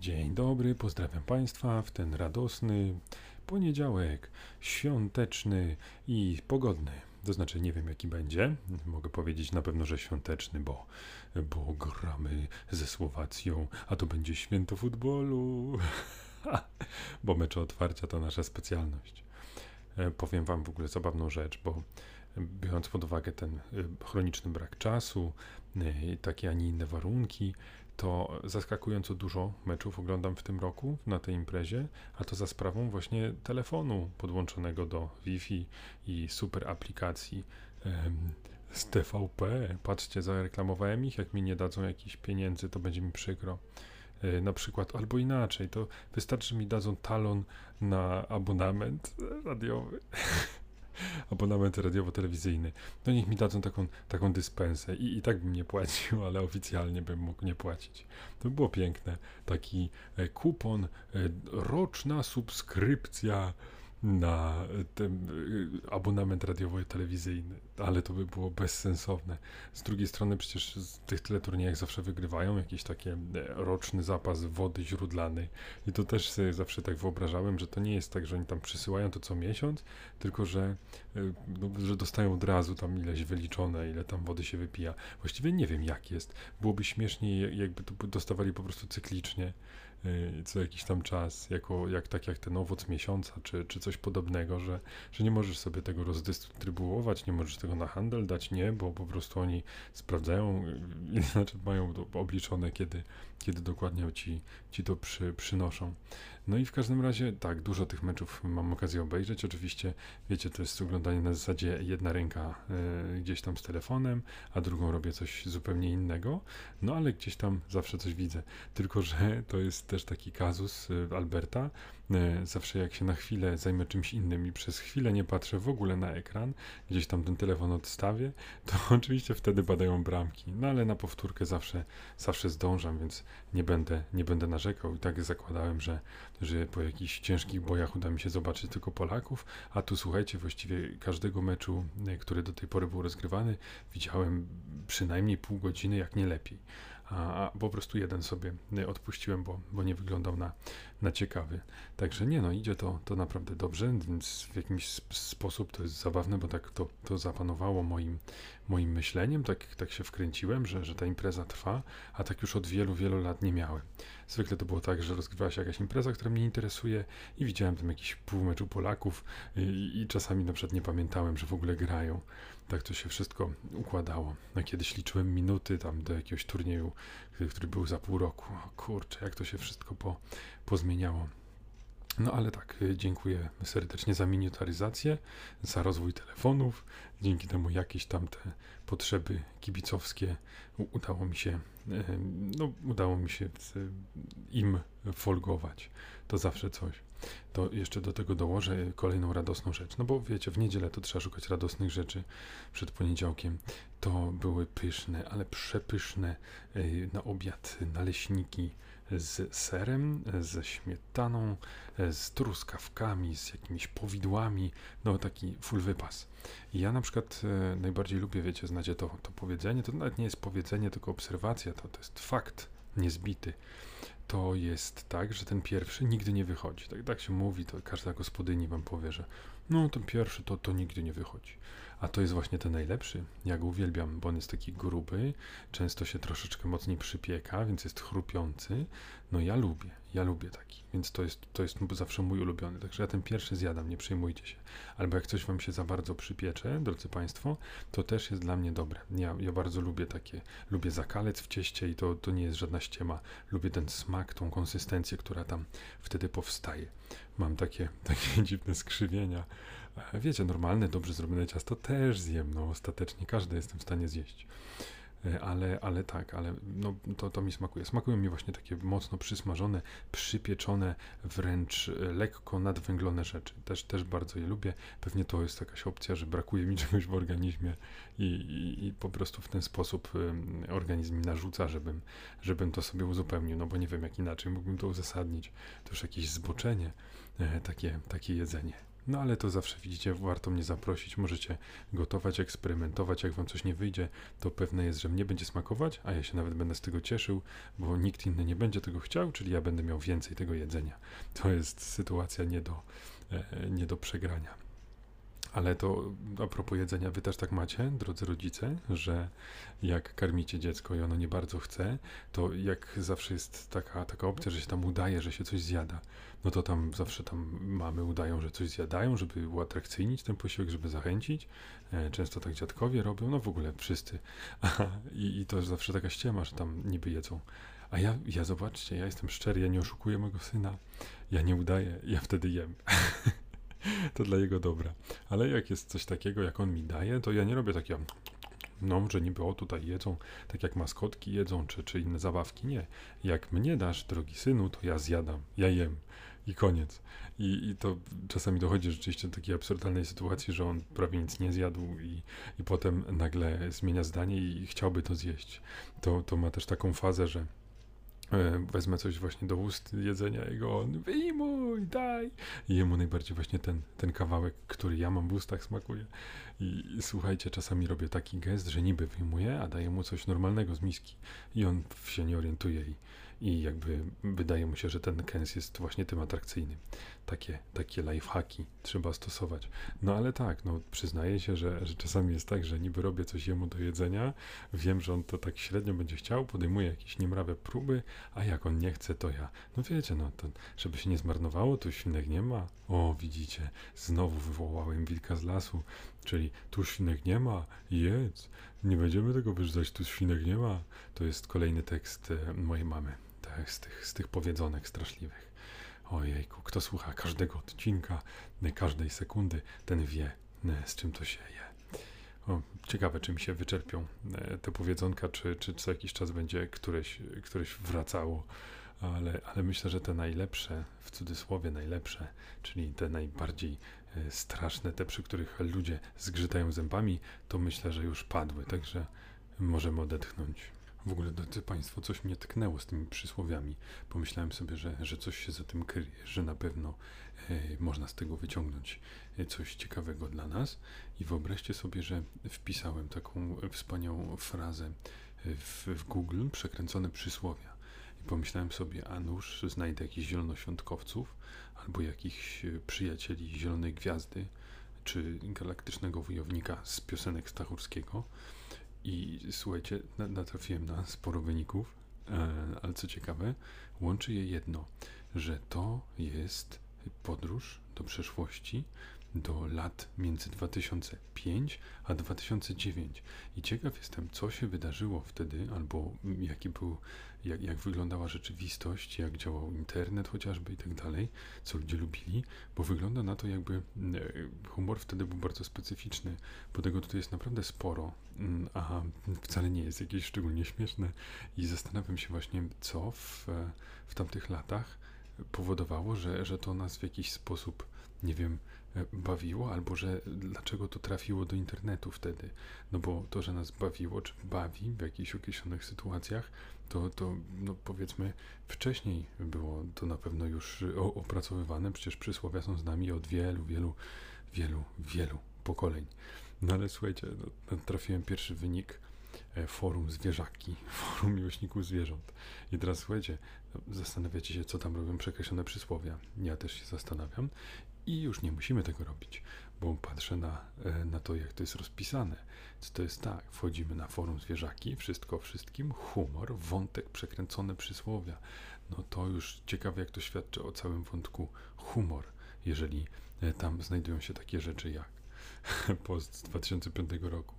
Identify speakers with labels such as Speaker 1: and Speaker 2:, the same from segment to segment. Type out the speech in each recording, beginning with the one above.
Speaker 1: Dzień dobry, pozdrawiam Państwa w ten radosny poniedziałek, świąteczny i pogodny. To znaczy, nie wiem jaki będzie. Mogę powiedzieć na pewno, że świąteczny, bo, bo gramy ze Słowacją, a to będzie święto futbolu. bo mecze otwarcia to nasza specjalność. E, powiem Wam w ogóle zabawną rzecz, bo biorąc pod uwagę ten e, chroniczny brak czasu, e, takie, a nie inne warunki, to zaskakująco dużo meczów oglądam w tym roku na tej imprezie, a to za sprawą właśnie telefonu podłączonego do Wi-Fi i super aplikacji z TVP. Patrzcie, zareklamowałem ich, jak mi nie dadzą jakichś pieniędzy, to będzie mi przykro. E, na przykład, albo inaczej, to wystarczy, mi dadzą talon na abonament radiowy. abonament radiowo-telewizyjny. No niech mi dadzą taką, taką dyspensę I, i tak bym nie płacił, ale oficjalnie bym mógł nie płacić. To by było piękne. Taki e, kupon, e, roczna subskrypcja na ten y, abonament radiowo-telewizyjny, ale to by było bezsensowne. Z drugiej strony przecież z tych tyle turniejach zawsze wygrywają jakiś taki e, roczny zapas wody źródlanej i to też sobie zawsze tak wyobrażałem, że to nie jest tak, że oni tam przysyłają to co miesiąc, tylko że, e, no, że dostają od razu tam ileś wyliczone, ile tam wody się wypija. Właściwie nie wiem jak jest. Byłoby śmieszniej jakby to dostawali po prostu cyklicznie co jakiś tam czas, jako, jak, tak jak ten owoc miesiąca, czy, czy coś podobnego, że, że nie możesz sobie tego rozdystrybuować, nie możesz tego na handel dać, nie, bo po prostu oni sprawdzają, y, znaczy mają obliczone, kiedy, kiedy dokładnie ci, ci to przy, przynoszą. No i w każdym razie, tak, dużo tych meczów mam okazję obejrzeć. Oczywiście, wiecie, to jest oglądanie na zasadzie jedna ręka y, gdzieś tam z telefonem, a drugą robię coś zupełnie innego, no ale gdzieś tam zawsze coś widzę. Tylko, że to jest też taki kazus y, Alberta. Y, zawsze jak się na chwilę zajmę czymś innym i przez chwilę nie patrzę w ogóle na ekran, gdzieś tam ten telefon odstawię, to oczywiście wtedy badają bramki. No ale na powtórkę zawsze, zawsze zdążam, więc nie będę, nie będę narzekał. I tak zakładałem, że, że po jakichś ciężkich bojach uda mi się zobaczyć tylko Polaków, a tu słuchajcie, właściwie każdego meczu, y, który do tej pory był rozgrywany, widziałem przynajmniej pół godziny, jak nie lepiej. A, a po prostu jeden sobie odpuściłem, bo, bo nie wyglądał na, na ciekawy. Także nie no, idzie to, to naprawdę dobrze, więc w jakimś sposób to jest zabawne, bo tak to, to zapanowało moim, moim myśleniem, tak, tak się wkręciłem, że, że ta impreza trwa, a tak już od wielu, wielu lat nie miałem. Zwykle to było tak, że rozgrywała się jakaś impreza, która mnie interesuje i widziałem tam jakiś półmeczu Polaków i, i czasami na przykład nie pamiętałem, że w ogóle grają. Tak to się wszystko układało. A kiedyś liczyłem minuty tam do jakiegoś turnieju, który był za pół roku. O kurczę, jak to się wszystko po, pozmieniało. No ale tak, dziękuję serdecznie za miniaturyzację, za rozwój telefonów. Dzięki temu jakieś tam te potrzeby kibicowskie udało mi się, no, udało mi się im folgować. To zawsze coś. To jeszcze do tego dołożę kolejną radosną rzecz. No bo wiecie, w niedzielę to trzeba szukać radosnych rzeczy przed poniedziałkiem. To były pyszne, ale przepyszne na obiad naleśniki z serem, ze śmietaną, z truskawkami, z jakimiś powidłami, no taki full wypas. Ja na przykład e, najbardziej lubię, wiecie, znacie to, to powiedzenie, to nawet nie jest powiedzenie, tylko obserwacja, to, to jest fakt niezbity. To jest tak, że ten pierwszy nigdy nie wychodzi. Tak, tak się mówi, to każda gospodyni wam powie, że no ten pierwszy to, to nigdy nie wychodzi. A to jest właśnie ten najlepszy. Ja go uwielbiam, bo on jest taki gruby, często się troszeczkę mocniej przypieka, więc jest chrupiący. No ja lubię, ja lubię taki, więc to jest, to jest zawsze mój ulubiony. Także ja ten pierwszy zjadam, nie przejmujcie się. Albo jak coś wam się za bardzo przypiecze, drodzy Państwo, to też jest dla mnie dobre. Ja, ja bardzo lubię takie, lubię zakalec w cieście i to, to nie jest żadna ściema. Lubię ten smak, tą konsystencję, która tam wtedy powstaje. Mam takie, takie dziwne skrzywienia. Wiecie, normalne, dobrze zrobione ciasto też zjem, no ostatecznie każdy jestem w stanie zjeść. E, ale, ale tak, ale no, to, to mi smakuje. Smakują mi właśnie takie mocno przysmażone, przypieczone, wręcz e, lekko nadwęglone rzeczy. Też, też bardzo je lubię. Pewnie to jest jakaś opcja, że brakuje mi czegoś w organizmie i, i, i po prostu w ten sposób organizm mi narzuca, żebym, żebym to sobie uzupełnił, no bo nie wiem jak inaczej mógłbym to uzasadnić. To już jakieś zboczenie, e, takie, takie jedzenie. No ale to zawsze widzicie, warto mnie zaprosić. Możecie gotować, eksperymentować. Jak wam coś nie wyjdzie, to pewne jest, że mnie będzie smakować, a ja się nawet będę z tego cieszył, bo nikt inny nie będzie tego chciał, czyli ja będę miał więcej tego jedzenia. To jest sytuacja nie do, e, nie do przegrania. Ale to a propos jedzenia, wy też tak macie, drodzy rodzice, że jak karmicie dziecko i ono nie bardzo chce, to jak zawsze jest taka, taka opcja, że się tam udaje, że się coś zjada, no to tam zawsze tam mamy udają, że coś zjadają, żeby uatrakcyjnić ten posiłek, żeby zachęcić. E, często tak dziadkowie robią, no w ogóle wszyscy. I, I to jest zawsze taka ściema, że tam niby jedzą. A ja, ja zobaczcie, ja jestem szczery, ja nie oszukuję mojego syna, ja nie udaję, ja wtedy jem. to dla jego dobra. Ale jak jest coś takiego, jak on mi daje, to ja nie robię takiego, no, że niby o tutaj jedzą, tak jak maskotki jedzą, czy, czy inne zabawki. Nie. Jak mnie dasz, drogi synu, to ja zjadam, ja jem. I koniec. I, I to czasami dochodzi rzeczywiście do takiej absurdalnej sytuacji, że on prawie nic nie zjadł i, i potem nagle zmienia zdanie i chciałby to zjeść. To, to ma też taką fazę, że wezmę coś właśnie do ust jedzenia jego, on wyjmuj, daj. I jemu najbardziej właśnie ten, ten kawałek, który ja mam w ustach smakuje. I, I, słuchajcie, czasami robię taki gest, że niby wyjmuję, a daję mu coś normalnego z miski. I on się nie orientuje i, i jakby wydaje mu się, że ten kęs jest właśnie tym atrakcyjnym. Takie, takie lifehacki trzeba stosować. No ale tak, no przyznaję się, że, że czasami jest tak, że niby robię coś jemu do jedzenia, wiem, że on to tak średnio będzie chciał, podejmuję jakieś niemrawe próby, a jak on nie chce, to ja. No wiecie, no to żeby się nie zmarnowało, tu świnek nie ma. O, widzicie, znowu wywołałem wilka z lasu, czyli tu świnek nie ma, jedz. Nie będziemy tego wyrzucać, tu świnek nie ma. To jest kolejny tekst e, mojej mamy z, tych, z tych powiedzonek straszliwych. Ojejku, kto słucha każdego odcinka, każdej sekundy, ten wie, z czym to się je. O, ciekawe, czy mi się wyczerpią te powiedzonka, czy, czy co jakiś czas będzie któreś, któreś wracało, ale, ale myślę, że te najlepsze, w cudzysłowie najlepsze, czyli te najbardziej e, straszne, te przy których ludzie zgrzytają zębami, to myślę, że już padły, także możemy odetchnąć. W ogóle, drodzy Państwo, coś mnie tknęło z tymi przysłowiami. Pomyślałem sobie, że, że coś się za tym kryje, że na pewno e, można z tego wyciągnąć e, coś ciekawego dla nas. I wyobraźcie sobie, że wpisałem taką wspaniałą frazę w, w Google, przekręcone przysłowia. I pomyślałem sobie, a nuż znajdę jakichś zielonoświątkowców albo jakichś e, przyjacieli Zielonej Gwiazdy, czy galaktycznego wojownika z piosenek Stachurskiego i słuchajcie, natrafiłem na sporo wyników, e, ale co ciekawe, łączy je jedno, że to jest podróż do przeszłości, do lat między 2005 a 2009. I ciekaw jestem, co się wydarzyło wtedy, albo jaki był, jak, jak wyglądała rzeczywistość, jak działał internet chociażby i tak dalej, co ludzie lubili, bo wygląda na to, jakby e, humor wtedy był bardzo specyficzny, bo tego tutaj jest naprawdę sporo, mm, a wcale nie jest jakieś szczególnie śmieszne i zastanawiam się właśnie, co w, w tamtych latach powodowało, że, że to nas w jakiś sposób, nie wiem, E, bawiło, albo że dlaczego to trafiło do internetu wtedy. No bo to, że nas bawiło, czy bawi w jakichś określonych sytuacjach, to, to no powiedzmy wcześniej było to na pewno już opracowywane. Przecież przysłowia są z nami od wielu, wielu, wielu, wielu pokoleń. No ale słuchajcie, no, trafiłem pierwszy wynik e, forum zwierzaki, forum miłośników zwierząt. I teraz słuchajcie, no, zastanawiacie się, co tam robią przekreślone przysłowia. Ja też się zastanawiam i już nie musimy tego robić, bo patrzę na, e, na to, jak to jest rozpisane. Co to jest tak? Wchodzimy na forum zwierzaki, wszystko wszystkim, humor, wątek, przekręcone przysłowia. No to już ciekawe, jak to świadczy o całym wątku humor, jeżeli e, tam znajdują się takie rzeczy jak post z 2005 roku.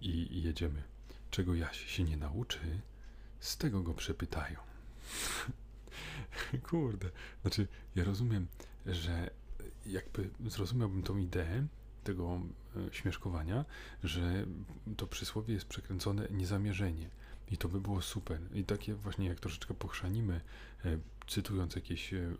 Speaker 1: I, i jedziemy. Czego Jaś się nie nauczy, z tego go przepytają. Kurde, znaczy ja rozumiem, że jakby zrozumiałbym tą ideę tego e, śmieszkowania, że to przysłowie jest przekręcone niezamierzenie. I to by było super. I takie właśnie jak troszeczkę pochrzanimy, e, cytując jakieś, e,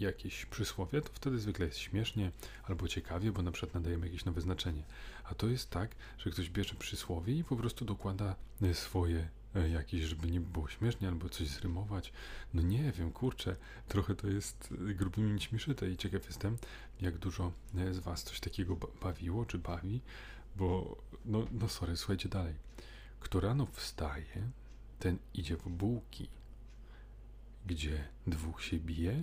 Speaker 1: jakieś przysłowie, to wtedy zwykle jest śmiesznie albo ciekawie, bo na przykład nadajemy jakieś nowe znaczenie. A to jest tak, że ktoś bierze przysłowie i po prostu dokłada swoje jakiś, żeby nie było śmiesznie, albo coś zrymować. No nie wiem, kurczę, trochę to jest e, grubymi nićmi szyte i ciekaw jestem, jak dużo e, z Was coś takiego bawiło, czy bawi, bo, no, no sorry, słuchajcie dalej. Kto rano wstaje, ten idzie w bułki. Gdzie dwóch się bije,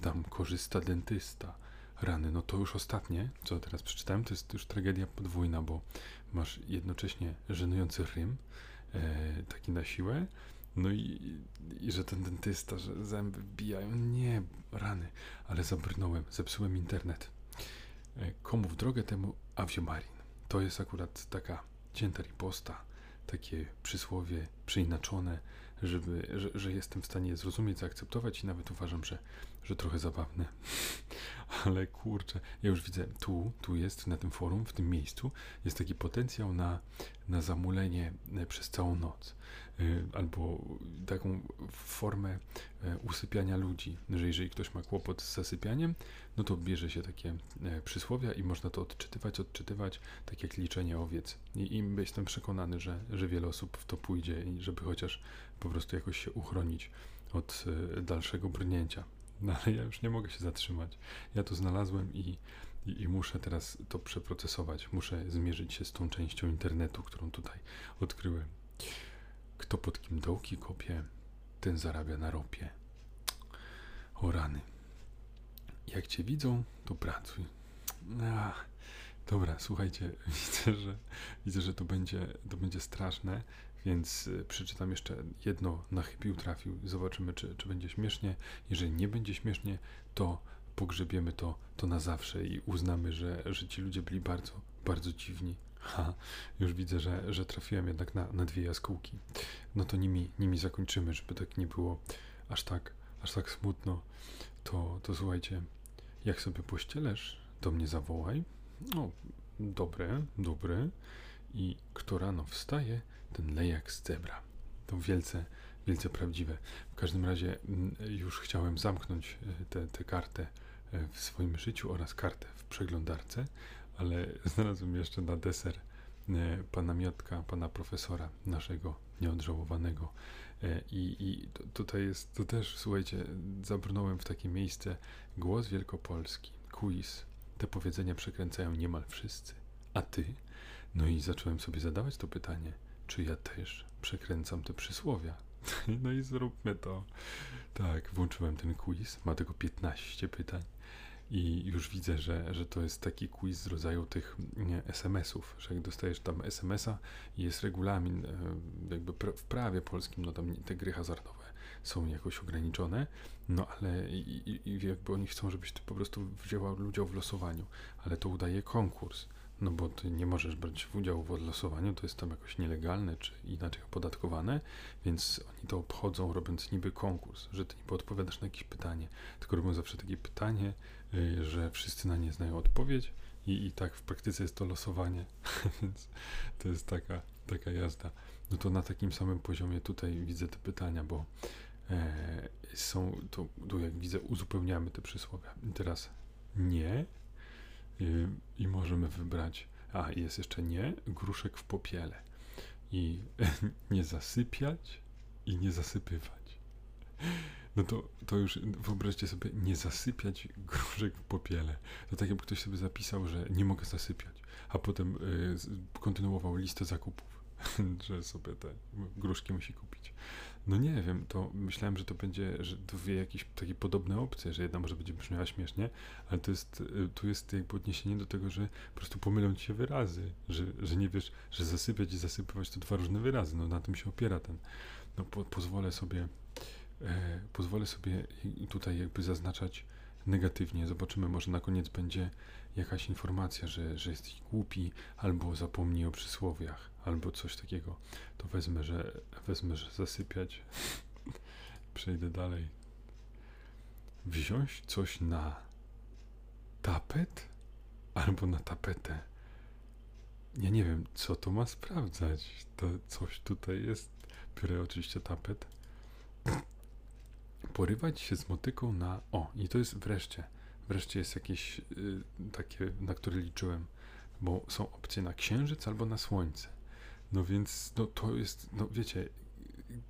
Speaker 1: tam korzysta dentysta. Rany, no to już ostatnie, co teraz przeczytałem, to jest już tragedia podwójna, bo masz jednocześnie żenujący rym, e, taki na siłę, no i, i, że ten dentysta, że zęby wbijają. Nie, rany, ale zabrnąłem, zepsułem internet. E, komu w drogę temu Aviomarin. To jest akurat taka cięta riposta, takie przysłowie przeinaczone, żeby, że, że jestem w stanie zrozumieć, zaakceptować i nawet uważam, że, że trochę zabawne. Ale kurczę, ja już widzę, tu, tu jest na tym forum, w tym miejscu, jest taki potencjał na, na zamulenie e, przez całą noc. Y, albo taką formę e, usypiania ludzi, że jeżeli ktoś ma kłopot z zasypianiem, no to bierze się takie e, przysłowia i można to odczytywać, odczytywać, tak jak liczenie owiec. I, i jestem przekonany, że, że wiele osób w to pójdzie, żeby chociaż po prostu jakoś się uchronić od e, dalszego brnięcia. No ale ja już nie mogę się zatrzymać. Ja to znalazłem i, i, i, muszę teraz to przeprocesować. Muszę zmierzyć się z tą częścią internetu, którą tutaj odkryłem. Kto pod kim dołki kopie, ten zarabia na ropie. O rany. Jak cię widzą, to pracuj. Ach, dobra, słuchajcie, widzę, że widzę, że to będzie, to będzie straszne, więc y, przeczytam jeszcze jedno na chybił trafił. Zobaczymy, czy, czy będzie śmiesznie. Jeżeli nie będzie śmiesznie, to pogrzebiemy to, to na zawsze i uznamy, że, że ci ludzie byli bardzo, bardzo dziwni. Ha, już widzę, że, że trafiłem jednak na, na dwie jaskółki. No to nimi, nimi zakończymy, żeby tak nie było aż tak, aż tak smutno. To, to słuchajcie, jak sobie pościelesz, to mnie zawołaj. No, dobre, dobre. I kto rano wstaje, ten lejak z zebra. To wielce, wielce prawdziwe. W każdym razie mm, już chciałem zamknąć tę kartę e, w swoim życiu oraz kartę w przeglądarce, ale znalazłem jeszcze na deser e, pana Miotka, pana profesora naszego nieodżałowanego. E, I, i tutaj jest, to też, słuchajcie, zabrnąłem w takie miejsce, głos wielkopolski, quiz, te powiedzenia przekręcają niemal wszyscy. A ty? No i zacząłem sobie zadawać to pytanie, czy ja też przekręcam te przysłowia? No i zróbmy to. Tak, włączyłem ten quiz, ma tego 15 pytań i już widzę, że, że to jest taki quiz z rodzaju tych SMS-ów, że jak dostajesz tam SMS-a i jest regulamin, e, jakby w prawie polskim, no tam te gry hazardowe są jakoś ograniczone, no ale i, i, i jakby oni chcą, żebyś ty po prostu wzięła udział w losowaniu, ale to udaje konkurs no bo ty nie możesz brać udziału w odlosowaniu, to jest tam jakoś nielegalne czy inaczej opodatkowane, więc oni to obchodzą, robiąc niby konkurs, że ty niby odpowiadasz na jakieś pytanie, tylko robią zawsze takie pytanie, y, że wszyscy na nie znają odpowiedź i, i tak w praktyce jest to losowanie, więc to jest taka, taka jazda. No to na takim samym poziomie tutaj widzę te pytania, bo e, są, tu jak widzę, uzupełniamy te przysłowia. I teraz nie, i, i możemy wybrać, a jest jeszcze nie, gruszek w popiele. I nie zasypiać i nie zasypywać. No to, to już wyobraźcie sobie, nie zasypiać gruszek w popiele. To tak jakby ktoś sobie zapisał, że nie mogę zasypiać, a potem y, kontynuował listę zakupów, że sobie te gruszki musi kupić. No nie wiem, to myślałem, że to będzie, że dwie jakieś takie podobne opcje, że jedna może będzie brzmiała śmiesznie, ale to jest, y, tu jest jakby odniesienie do tego, że po prostu pomylą ci się wyrazy, że, że nie wiesz, że zasypiać i zasypywać to dwa różne wyrazy, no na tym się opiera ten, no po, pozwolę sobie, e, pozwolę sobie tutaj jakby zaznaczać negatywnie, zobaczymy, może na koniec będzie jakaś informacja, że, że jesteś głupi, albo zapomnij o przysłowiach, albo coś takiego, to wezmę, że wezmę, że zasypiać. Przejdę dalej. Wziąć coś na tapet albo na tapetę. Ja nie wiem, co to ma sprawdzać. To coś tutaj jest. Biorę oczywiście tapet. Porywać się z motyką na. O, i to jest wreszcie Wreszcie jest jakieś y, takie, na które liczyłem, bo są opcje na księżyc albo na słońce. No więc no, to jest, no wiecie,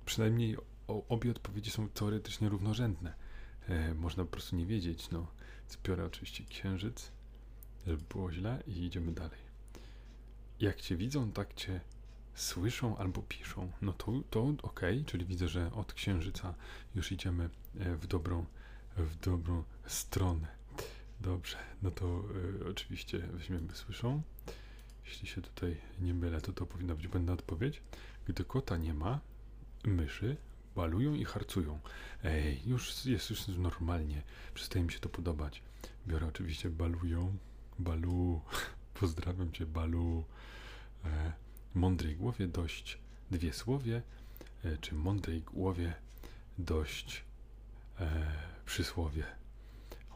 Speaker 1: przynajmniej o, obie odpowiedzi są teoretycznie równorzędne. E, można po prostu nie wiedzieć. No, zbiorę oczywiście księżyc, żeby było źle i idziemy dalej. Jak cię widzą, tak cię słyszą albo piszą. No to, to ok, czyli widzę, że od księżyca już idziemy e, w dobrą, w dobrą stronę. Dobrze, no to y, oczywiście weźmiemy słyszą. Jeśli się tutaj nie mylę, to to powinna być błędna odpowiedź. Gdy kota nie ma, myszy balują i harcują. Ej, już jest już normalnie. Przestaje mi się to podobać. Biorę oczywiście balują. Balu. Pozdrawiam cię, balu. E, mądrej głowie dość dwie słowie, e, czy mądrej głowie dość e, przysłowie.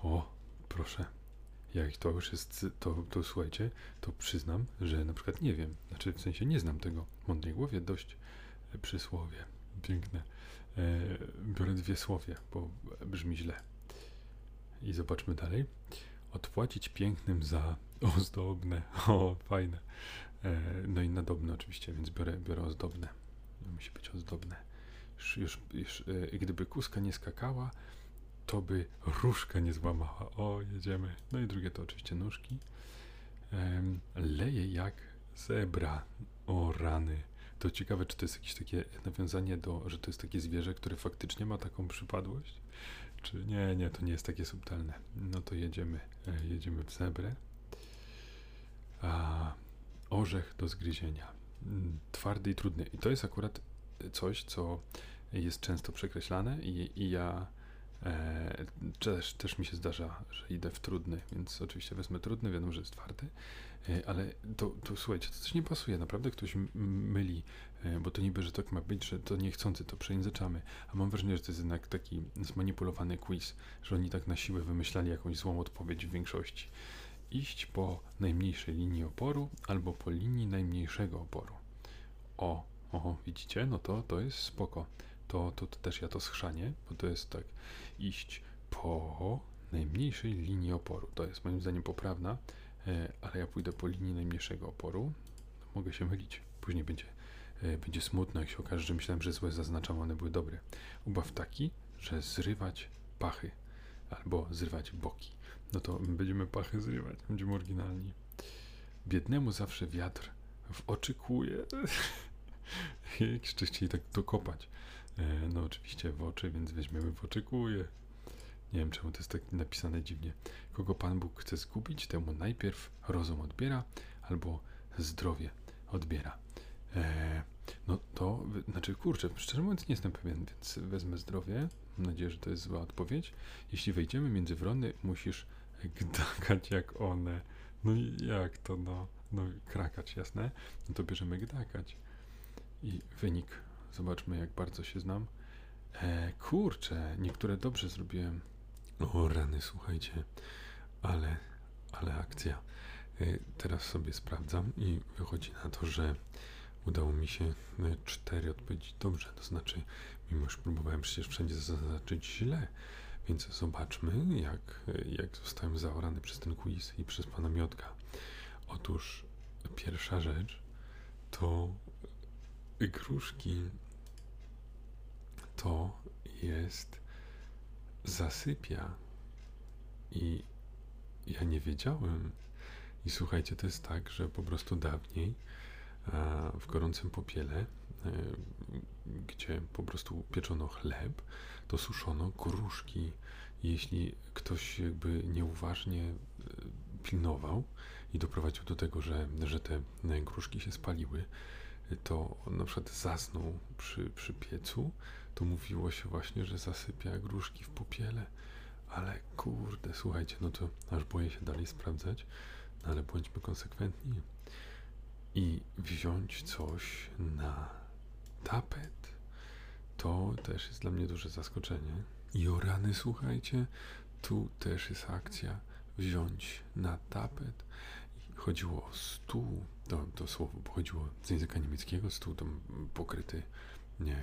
Speaker 1: O, proszę. Jak to już jest, to, to słuchajcie, to przyznam, że na przykład nie wiem. Znaczy, w sensie nie znam tego. Mądrej głowie dość przysłowie. Piękne. E, biorę dwie słowie, bo brzmi źle. I zobaczmy dalej. Odpłacić pięknym za ozdobne. O, fajne. E, no i nadobne oczywiście, więc biorę, biorę ozdobne. Musi być ozdobne. Już, już, już e, gdyby kuska nie skakała, to by różka nie złamała. O, jedziemy. No i drugie to oczywiście nóżki. Leje jak zebra. O, rany. To ciekawe, czy to jest jakieś takie nawiązanie do, że to jest takie zwierzę, które faktycznie ma taką przypadłość? Czy nie, nie, to nie jest takie subtelne. No to jedziemy, e, jedziemy w zebrę. A, orzech do zgryzienia. Mm, twardy i trudny. I to jest akurat coś, co jest często przekreślane i, i ja E, też, też mi się zdarza, że idę w trudny, więc oczywiście wezmę trudny, wiadomo, że jest twardy, e, ale to, to słuchajcie, to coś nie pasuje, naprawdę ktoś myli, e, bo to niby, że tak ma być, że to niechcący to przejęzyczamy, a mam wrażenie, że to jest jednak taki zmanipulowany quiz, że oni tak na siłę wymyślali jakąś złą odpowiedź w większości. Iść po najmniejszej linii oporu albo po linii najmniejszego oporu. O, o, widzicie? No to, to jest spoko to, to, to też ja to schrzanie, bo to jest tak iść po najmniejszej linii oporu. To jest moim zdaniem poprawna, e, ale ja pójdę po linii najmniejszego oporu. Mogę się mylić. Później będzie, e, będzie smutno, jak się okaże, że myślałem, że złe zaznaczam, one były dobre. Ubaw taki, że zrywać pachy albo zrywać boki. No to będziemy pachy zrywać, będziemy oryginalni. Biednemu zawsze wiatr w oczy kłuje. Jeszcze chcieli tak dokopać. E, no oczywiście w oczy, więc weźmiemy w oczekuje. Nie wiem czemu to jest tak napisane dziwnie. Kogo Pan Bóg chce zgubić, temu najpierw rozum odbiera albo zdrowie odbiera. E, no to, znaczy kurczę, szczerze mówiąc nie jestem pewien, więc wezmę zdrowie. Mam nadzieję, że to jest zła odpowiedź. Jeśli wejdziemy między wrony, musisz gdakać jak one. No jak to, no, no krakać, jasne? No to bierzemy gdakać. I wynik Zobaczmy, jak bardzo się znam. E, kurczę, niektóre dobrze zrobiłem. O rany, słuchajcie, ale, ale akcja. E, teraz sobie sprawdzam i wychodzi na to, że udało mi się e, cztery odpowiedzieć dobrze. To znaczy, mimo że próbowałem przecież wszędzie zaznaczyć źle, więc zobaczmy, jak, jak zostałem zaorany przez ten quiz i przez pana Miotka. Otóż pierwsza rzecz to gruszki to jest zasypia. I ja nie wiedziałem. I słuchajcie, to jest tak, że po prostu dawniej w gorącym popiele, e, gdzie po prostu pieczono chleb, to suszono gruszki. Jeśli ktoś jakby nieuważnie e, pilnował i doprowadził do tego, że, że te gruszki się spaliły, to na przykład zasnął przy, przy piecu, to mówiło się właśnie, że zasypia gruszki w popiele. Ale kurde, słuchajcie, no to aż boję się dalej sprawdzać, no ale bądźmy konsekwentni i wziąć coś na tapet. To też jest dla mnie duże zaskoczenie. I o rany, słuchajcie, tu też jest akcja wziąć na tapet. Chodziło o stół, to, to słowo pochodziło z języka niemieckiego, stół tam pokryty nie,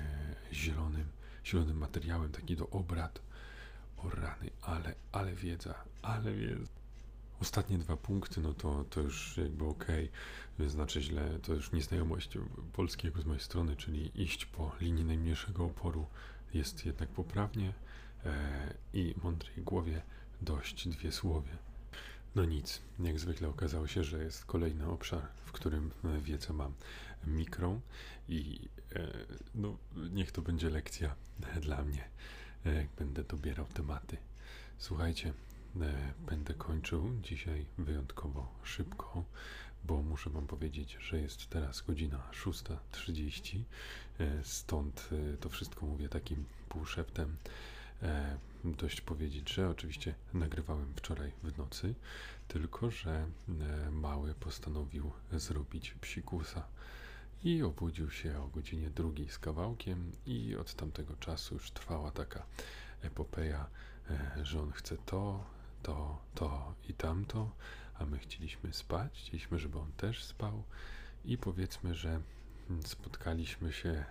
Speaker 1: zielonym, zielonym materiałem, taki do obrad. O rany, ale, ale wiedza, ale wiedza. Ostatnie dwa punkty, no to, to już jakby okej, okay. znaczy źle, to już nieznajomość polskiego z mojej strony, czyli iść po linii najmniejszego oporu jest jednak poprawnie e, i mądrej głowie dość dwie słowie. No nic, jak zwykle okazało się, że jest kolejny obszar, w którym wiedzę mam mikrą i e, no, niech to będzie lekcja dla mnie, e, jak będę dobierał tematy. Słuchajcie, będę kończył dzisiaj wyjątkowo szybko, bo muszę Wam powiedzieć, że jest teraz godzina 6.30, stąd to wszystko mówię takim półszeptem. Dość powiedzieć, że oczywiście nagrywałem wczoraj w nocy, tylko że mały postanowił zrobić psikusa i obudził się o godzinie drugiej z kawałkiem i od tamtego czasu już trwała taka epopeja, e, że on chce to, to, to i tamto, a my chcieliśmy spać, chcieliśmy, żeby on też spał i powiedzmy, że spotkaliśmy się e,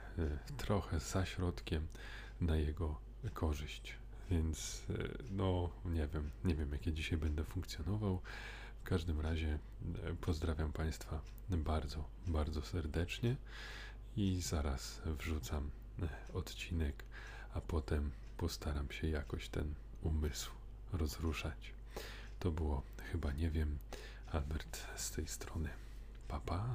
Speaker 1: trochę za środkiem na jego korzyść. Więc e, no nie wiem, nie wiem jakie dzisiaj będę funkcjonował. W każdym razie pozdrawiam Państwa bardzo, bardzo serdecznie i zaraz wrzucam e, odcinek, a potem postaram się jakoś ten umysł rozruszać. To było chyba nie wiem, Albert z tej strony. Papa.